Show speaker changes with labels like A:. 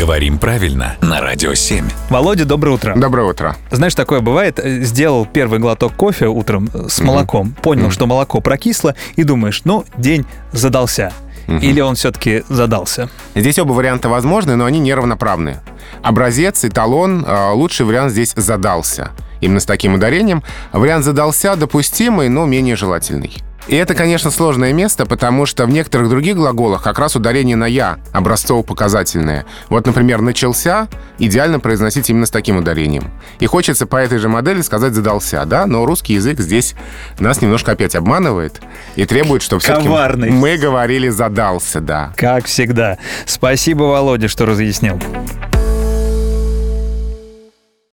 A: Говорим правильно на Радио 7.
B: Володя, доброе утро.
C: Доброе утро.
B: Знаешь, такое бывает, э, сделал первый глоток кофе утром э, с молоком, понял, что молоко прокисло, и думаешь, ну, день задался. Или он все-таки задался?
C: Здесь оба варианта возможны, но они неравноправны. Образец, эталон, э, лучший вариант здесь задался. Именно с таким ударением. Вариант задался допустимый, но менее желательный. И это, конечно, сложное место, потому что в некоторых других глаголах как раз ударение на «я» образцово-показательное. Вот, например, «начался» идеально произносить именно с таким ударением. И хочется по этой же модели сказать «задался», да? Но русский язык здесь нас немножко опять обманывает и требует, чтобы все-таки мы говорили «задался», да.
B: Как всегда. Спасибо, Володя, что разъяснил.